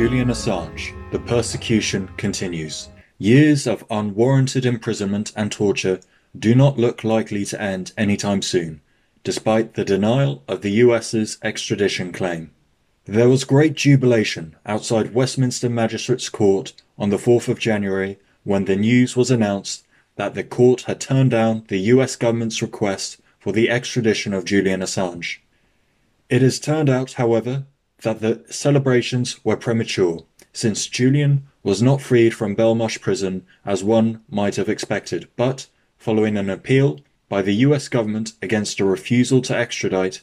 Julian Assange, the persecution continues. Years of unwarranted imprisonment and torture do not look likely to end anytime soon, despite the denial of the US's extradition claim. There was great jubilation outside Westminster Magistrates Court on the 4th of January when the news was announced that the court had turned down the US government's request for the extradition of Julian Assange. It has turned out, however, that the celebrations were premature, since Julian was not freed from Belmarsh prison as one might have expected, but, following an appeal by the US government against a refusal to extradite,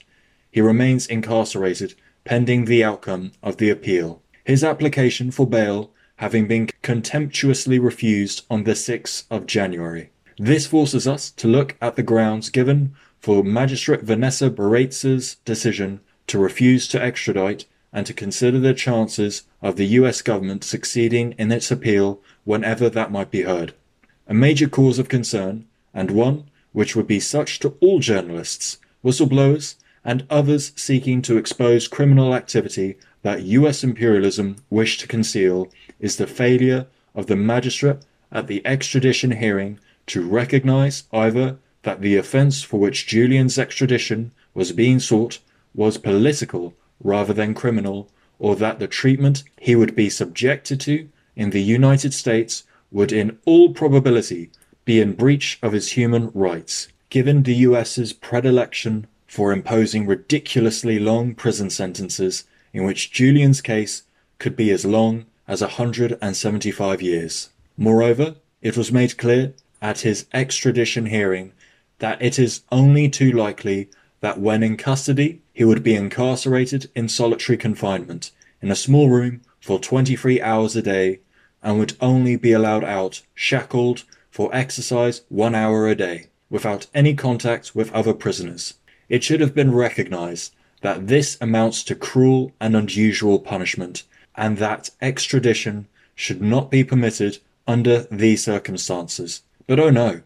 he remains incarcerated pending the outcome of the appeal. His application for bail having been contemptuously refused on the 6th of January. This forces us to look at the grounds given for Magistrate Vanessa Baraitser's decision to refuse to extradite and to consider the chances of the US government succeeding in its appeal whenever that might be heard. A major cause of concern, and one which would be such to all journalists, whistleblowers, and others seeking to expose criminal activity that US imperialism wished to conceal, is the failure of the magistrate at the extradition hearing to recognize either that the offense for which Julian's extradition was being sought was political rather than criminal, or that the treatment he would be subjected to in the United States would in all probability be in breach of his human rights, given the US's predilection for imposing ridiculously long prison sentences in which Julian's case could be as long as 175 years. Moreover, it was made clear at his extradition hearing that it is only too likely that when in custody he would be incarcerated in solitary confinement in a small room for 23 hours a day and would only be allowed out shackled for exercise one hour a day without any contact with other prisoners. It should have been recognized that this amounts to cruel and unusual punishment and that extradition should not be permitted under these circumstances. But oh no,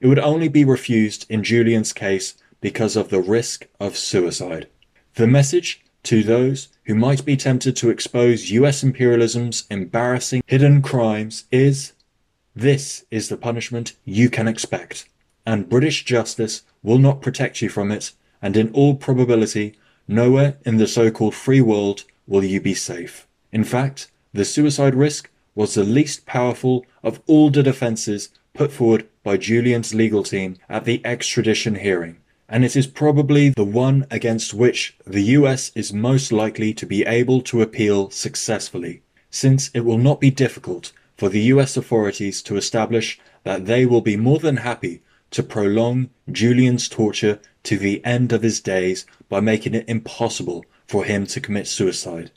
it would only be refused in Julian's case because of the risk of suicide. The message to those who might be tempted to expose US imperialism's embarrassing hidden crimes is this is the punishment you can expect, and British justice will not protect you from it, and in all probability, nowhere in the so called free world will you be safe. In fact, the suicide risk was the least powerful of all the defences put forward by Julian's legal team at the extradition hearing, and it is probably the one against which the US is most likely to be able to appeal successfully, since it will not be difficult for the US authorities to establish that they will be more than happy to prolong Julian's torture to the end of his days by making it impossible for him to commit suicide.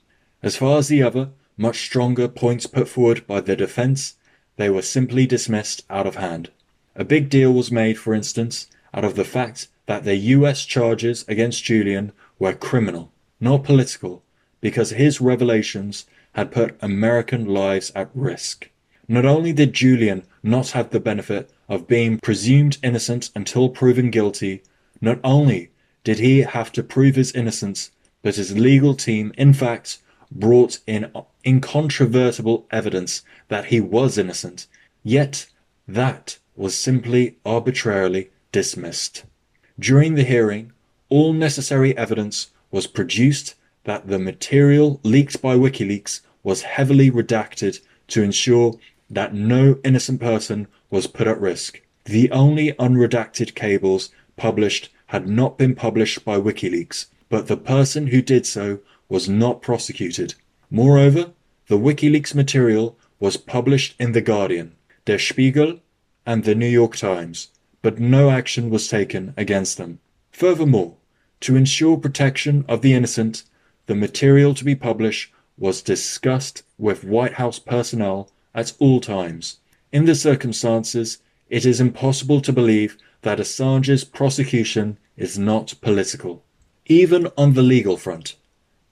As far as the other, much stronger points put forward by the defense, they were simply dismissed out of hand. A big deal was made, for instance, out of the fact that the US charges against Julian were criminal, not political, because his revelations had put American lives at risk. Not only did Julian not have the benefit of being presumed innocent until proven guilty, not only did he have to prove his innocence, but his legal team, in fact, brought in incontrovertible evidence that he was innocent. Yet that was simply arbitrarily dismissed. During the hearing, all necessary evidence was produced that the material leaked by WikiLeaks was heavily redacted to ensure that no innocent person was put at risk. The only unredacted cables published had not been published by WikiLeaks, but the person who did so was not prosecuted. Moreover, the WikiLeaks material was published in The Guardian, Der Spiegel, and the New York Times, but no action was taken against them. Furthermore, to ensure protection of the innocent, the material to be published was discussed with White House personnel at all times. In the circumstances, it is impossible to believe that Assange's prosecution is not political. Even on the legal front,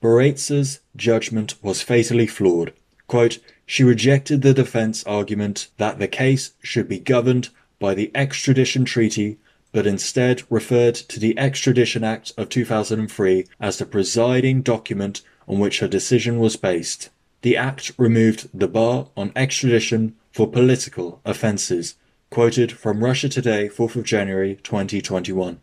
Baraitser's judgment was fatally flawed. Quote, she rejected the defense argument that the case should be governed by the extradition treaty, but instead referred to the Extradition Act of 2003 as the presiding document on which her decision was based. the act removed the bar on extradition for political offences, quoted from Russia Today, 4th of January 2021.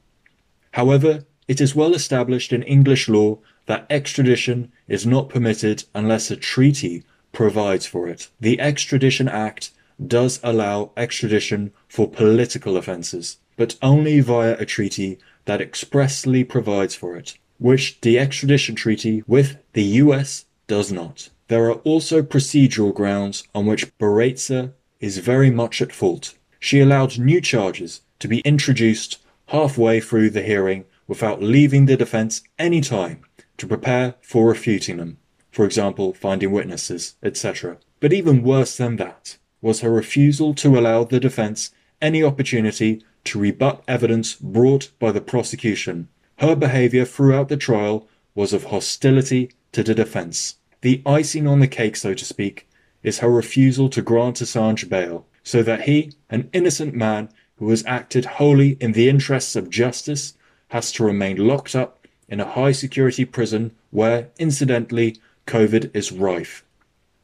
However, it is well established in English law that extradition is not permitted unless a treaty provides for it. The Extradition Act does allow extradition for political offences, but only via a treaty that expressly provides for it, which the extradition treaty with the US does not. There are also procedural grounds on which Baraitser is very much at fault. She allowed new charges to be introduced halfway through the hearing without leaving the defense any time to prepare for refuting them, for example, finding witnesses, etc. But even worse than that was her refusal to allow the defense any opportunity to rebut evidence brought by the prosecution. Her behavior throughout the trial was of hostility to the defense. The icing on the cake, so to speak, is her refusal to grant Assange bail, so that he, an innocent man who has acted wholly in the interests of justice, has to remain locked up in a high security prison where, incidentally, COVID is rife.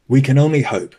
We can only hope,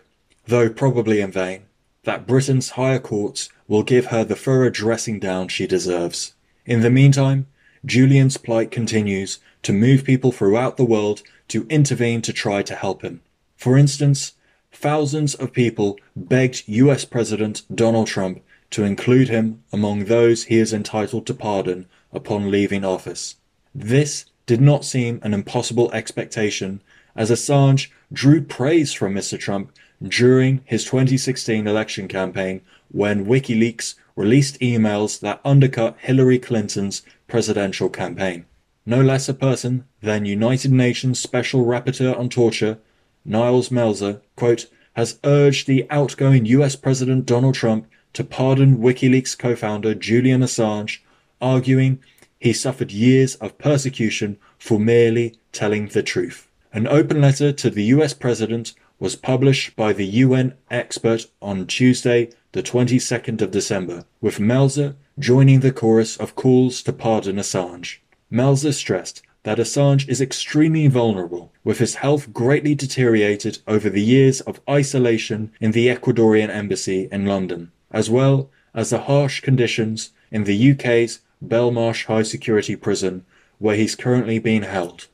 though probably in vain, that Britain's higher courts will give her the thorough dressing down she deserves. In the meantime, Julian's plight continues to move people throughout the world to intervene to try to help him. For instance, thousands of people begged US President Donald Trump to include him among those he is entitled to pardon upon leaving office. This did not seem an impossible expectation, as Assange drew praise from Mr. Trump during his 2016 election campaign when WikiLeaks released emails that undercut Hillary Clinton's presidential campaign. No less a person than United Nations Special Rapporteur on Torture, Nils Melzer, quote, has urged the outgoing US President Donald Trump to pardon WikiLeaks co-founder Julian Assange, arguing he suffered years of persecution for merely telling the truth. An open letter to the US President was published by the UN expert on Tuesday, the 22nd of December, with Melzer joining the chorus of calls to pardon Assange. Melzer stressed that Assange is extremely vulnerable, with his health greatly deteriorated over the years of isolation in the Ecuadorian embassy in London, as well as the harsh conditions in the UK's Belmarsh High Security Prison, where he's currently being held.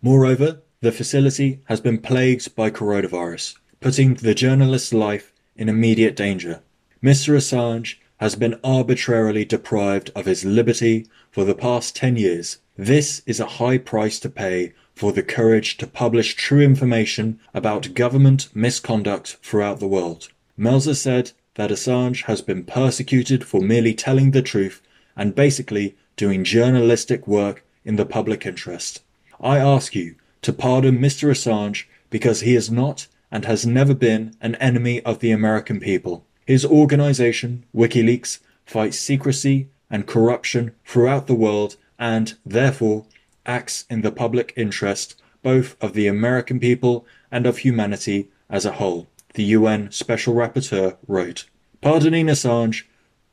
Moreover, the facility has been plagued by coronavirus, putting the journalist's life in immediate danger. Mr. Assange has been arbitrarily deprived of his liberty for the past 10 years. This is a high price to pay for the courage to publish true information about government misconduct throughout the world. Melzer said that Assange has been persecuted for merely telling the truth and basically doing journalistic work in the public interest. I ask you, to pardon Mr. Assange because he is not and has never been an enemy of the American people. His organization, WikiLeaks, fights secrecy and corruption throughout the world and, therefore, acts in the public interest both of the American people and of humanity as a whole, the UN Special Rapporteur wrote. Pardoning Assange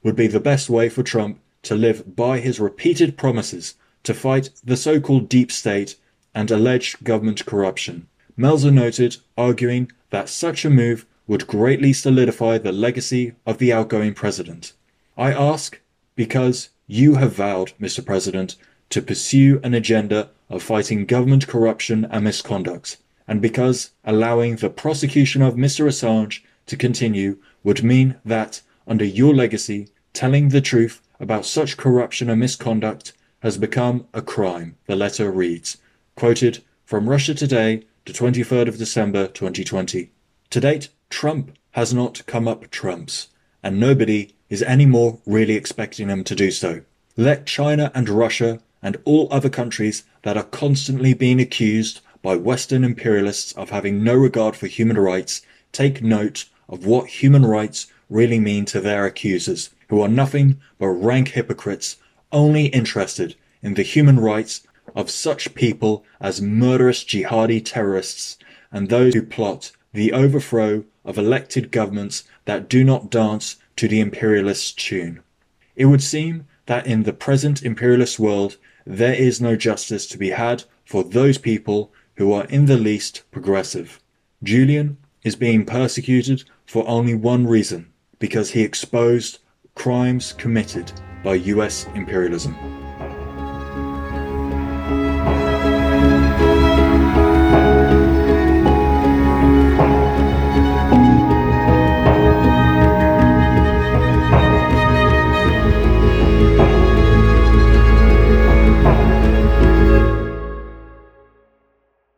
would be the best way for Trump to live by his repeated promises to fight the so-called deep state and alleged government corruption. Melzer noted, arguing that such a move would greatly solidify the legacy of the outgoing president. I ask because you have vowed, Mr. President, to pursue an agenda of fighting government corruption and misconduct, and because allowing the prosecution of Mr. Assange to continue would mean that, under your legacy, telling the truth about such corruption and misconduct has become a crime, the letter reads. Quoted from Russia Today, the 23rd of December 2020. To date, Trump has not come up trumps, and nobody is any more really expecting him to do so. Let China and Russia and all other countries that are constantly being accused by Western imperialists of having no regard for human rights take note of what human rights really mean to their accusers, who are nothing but rank hypocrites only interested in the human rights of such people as murderous jihadi terrorists and those who plot the overthrow of elected governments that do not dance to the imperialist tune. It would seem that in the present imperialist world there is no justice to be had for those people who are in the least progressive. Julian is being persecuted for only one reason because he exposed crimes committed by US imperialism.